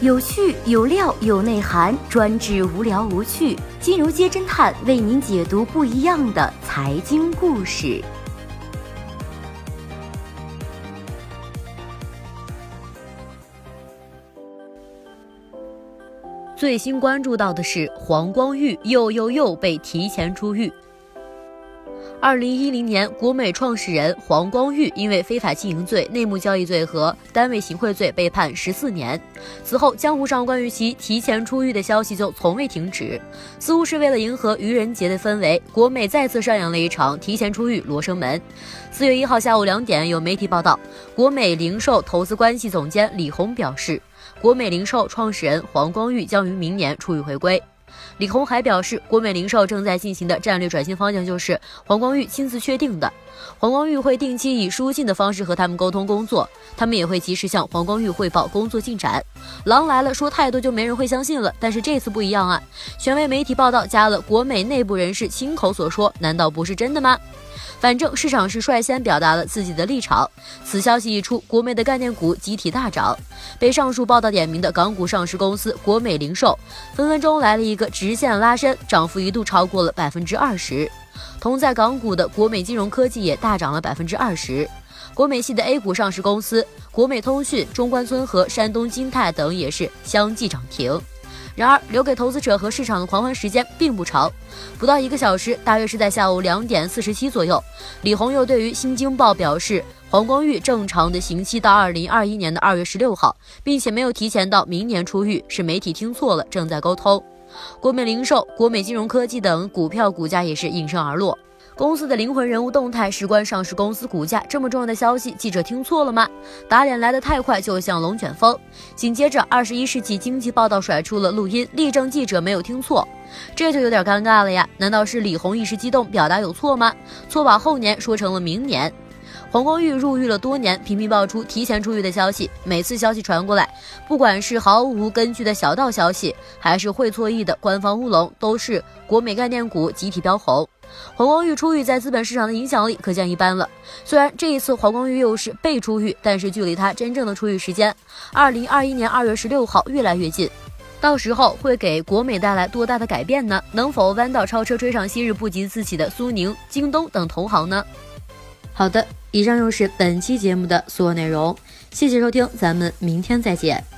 有趣有料有内涵，专治无聊无趣。金融街侦探为您解读不一样的财经故事。最新关注到的是黄光裕又又又被提前出狱。二零一零年，国美创始人黄光裕因为非法经营罪、内幕交易罪和单位行贿罪被判十四年。此后，江湖上关于其提前出狱的消息就从未停止。似乎是为了迎合愚人节的氛围，国美再次上演了一场提前出狱罗生门。四月一号下午两点，有媒体报道，国美零售投资关系总监李红表示，国美零售创始人黄光裕将于明年出狱回归。李红还表示，国美零售正在进行的战略转型方向就是黄光裕亲自确定的。黄光裕会定期以书信的方式和他们沟通工作，他们也会及时向黄光裕汇报工作进展。狼来了，说太多就没人会相信了。但是这次不一样啊，权威媒体报道加了国美内部人士亲口所说，难道不是真的吗？反正市场是率先表达了自己的立场。此消息一出，国美的概念股集体大涨。被上述报道点名的港股上市公司国美零售，分分钟来了一个直线拉升，涨幅一度超过了百分之二十。同在港股的国美金融科技也大涨了百分之二十。国美系的 A 股上市公司国美通讯、中关村和山东金泰等也是相继涨停。然而，留给投资者和市场的狂欢时间并不长，不到一个小时，大约是在下午两点四十七左右，李红又对于《新京报》表示，黄光裕正常的刑期到二零二一年的二月十六号，并且没有提前到明年出狱，是媒体听错了，正在沟通。国美零售、国美金融科技等股票股价也是应声而落。公司的灵魂人物动态事关上市公司股价，这么重要的消息，记者听错了吗？打脸来得太快，就像龙卷风。紧接着，二十一世纪经济报道甩出了录音，力证记者没有听错，这就有点尴尬了呀？难道是李红一时激动，表达有错吗？错把后年说成了明年。黄光裕入狱了多年，频频爆出提前出狱的消息。每次消息传过来，不管是毫无根据的小道消息，还是会错意的官方乌龙，都是国美概念股集体飙红。黄光裕出狱在资本市场的影响力可见一斑了。虽然这一次黄光裕又是被出狱，但是距离他真正的出狱时间，二零二一年二月十六号越来越近。到时候会给国美带来多大的改变呢？能否弯道超车，追上昔日不及自己的苏宁、京东等同行呢？好的，以上就是本期节目的所有内容，谢谢收听，咱们明天再见。